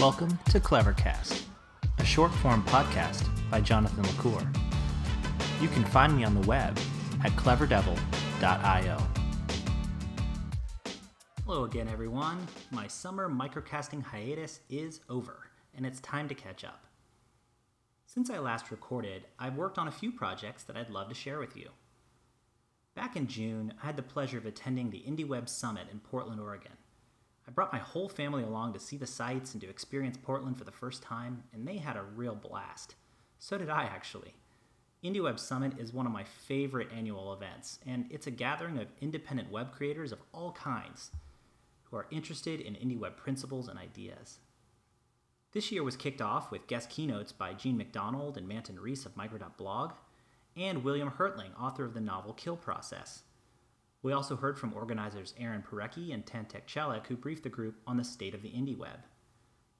Welcome to Clevercast, a short form podcast by Jonathan LaCour. You can find me on the web at cleverdevil.io. Hello again, everyone. My summer microcasting hiatus is over, and it's time to catch up. Since I last recorded, I've worked on a few projects that I'd love to share with you. Back in June, I had the pleasure of attending the IndieWeb Summit in Portland, Oregon. I brought my whole family along to see the sights and to experience Portland for the first time, and they had a real blast. So did I, actually. IndieWeb Summit is one of my favorite annual events, and it's a gathering of independent web creators of all kinds who are interested in IndieWeb principles and ideas. This year was kicked off with guest keynotes by Jean MacDonald and Manton Reece of Micro.blog, and William Hertling, author of the novel Kill Process. We also heard from organizers Aaron Parecki and Tantek Çelik, who briefed the group on the state of the IndieWeb.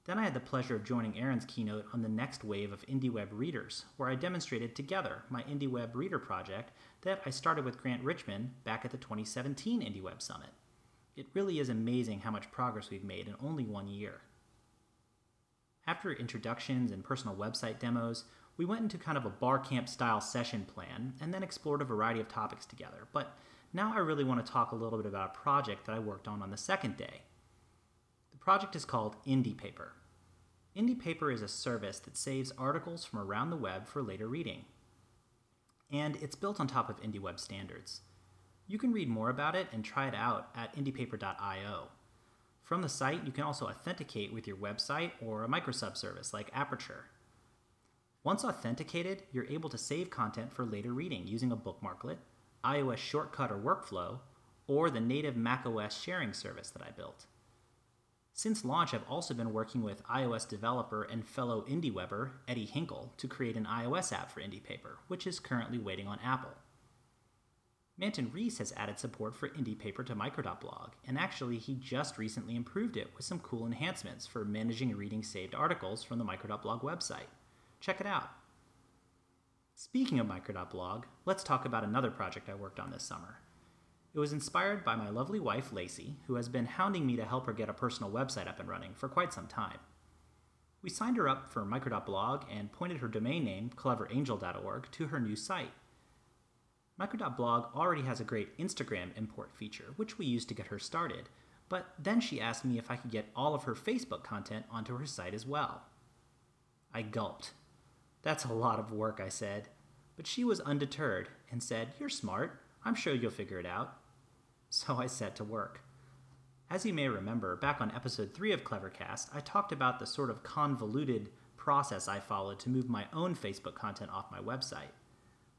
Then I had the pleasure of joining Aaron's keynote on the next wave of IndieWeb readers, where I demonstrated together my IndieWeb reader project that I started with Grant Richmond back at the 2017 IndieWeb Summit. It really is amazing how much progress we've made in only one year. After introductions and personal website demos, we went into kind of a bar camp style session plan and then explored a variety of topics together. But now I really want to talk a little bit about a project that I worked on on the second day. The project is called IndiePaper. IndiePaper is a service that saves articles from around the web for later reading. And it's built on top of IndieWeb standards. You can read more about it and try it out at indiepaper.io. From the site, you can also authenticate with your website or a microsub service like Aperture. Once authenticated, you're able to save content for later reading using a bookmarklet iOS shortcut or workflow, or the native macOS sharing service that I built. Since launch, I've also been working with iOS developer and fellow IndieWebber Eddie Hinkle to create an iOS app for IndiePaper, which is currently waiting on Apple. Manton Reece has added support for IndiePaper to Micro.blog, and actually, he just recently improved it with some cool enhancements for managing and reading saved articles from the Micro.blog website. Check it out. Speaking of Micro.blog, let's talk about another project I worked on this summer. It was inspired by my lovely wife, Lacey, who has been hounding me to help her get a personal website up and running for quite some time. We signed her up for Micro.blog and pointed her domain name, cleverangel.org, to her new site. Micro.blog already has a great Instagram import feature, which we used to get her started, but then she asked me if I could get all of her Facebook content onto her site as well. I gulped that's a lot of work, I said. But she was undeterred and said, You're smart. I'm sure you'll figure it out. So I set to work. As you may remember, back on episode 3 of Clevercast, I talked about the sort of convoluted process I followed to move my own Facebook content off my website.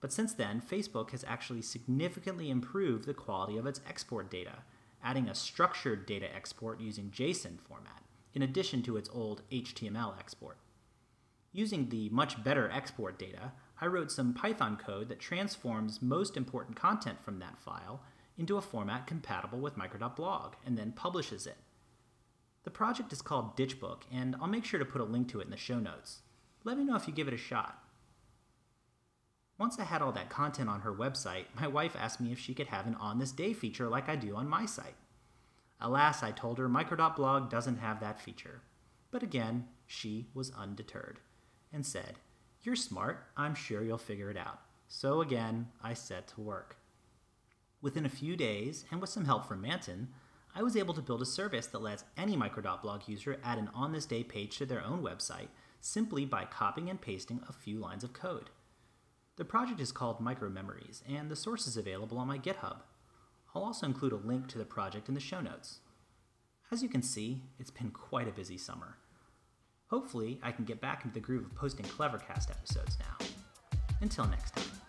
But since then, Facebook has actually significantly improved the quality of its export data, adding a structured data export using JSON format, in addition to its old HTML export. Using the much better export data, I wrote some Python code that transforms most important content from that file into a format compatible with micro.blog and then publishes it. The project is called Ditchbook, and I'll make sure to put a link to it in the show notes. Let me know if you give it a shot. Once I had all that content on her website, my wife asked me if she could have an On This Day feature like I do on my site. Alas, I told her micro.blog doesn't have that feature. But again, she was undeterred and said, You're smart, I'm sure you'll figure it out. So again, I set to work. Within a few days, and with some help from Manton, I was able to build a service that lets any micro.blog user add an on this day page to their own website simply by copying and pasting a few lines of code. The project is called Micro Memories, and the source is available on my GitHub. I'll also include a link to the project in the show notes. As you can see, it's been quite a busy summer. Hopefully, I can get back into the groove of posting Clevercast episodes now. Until next time.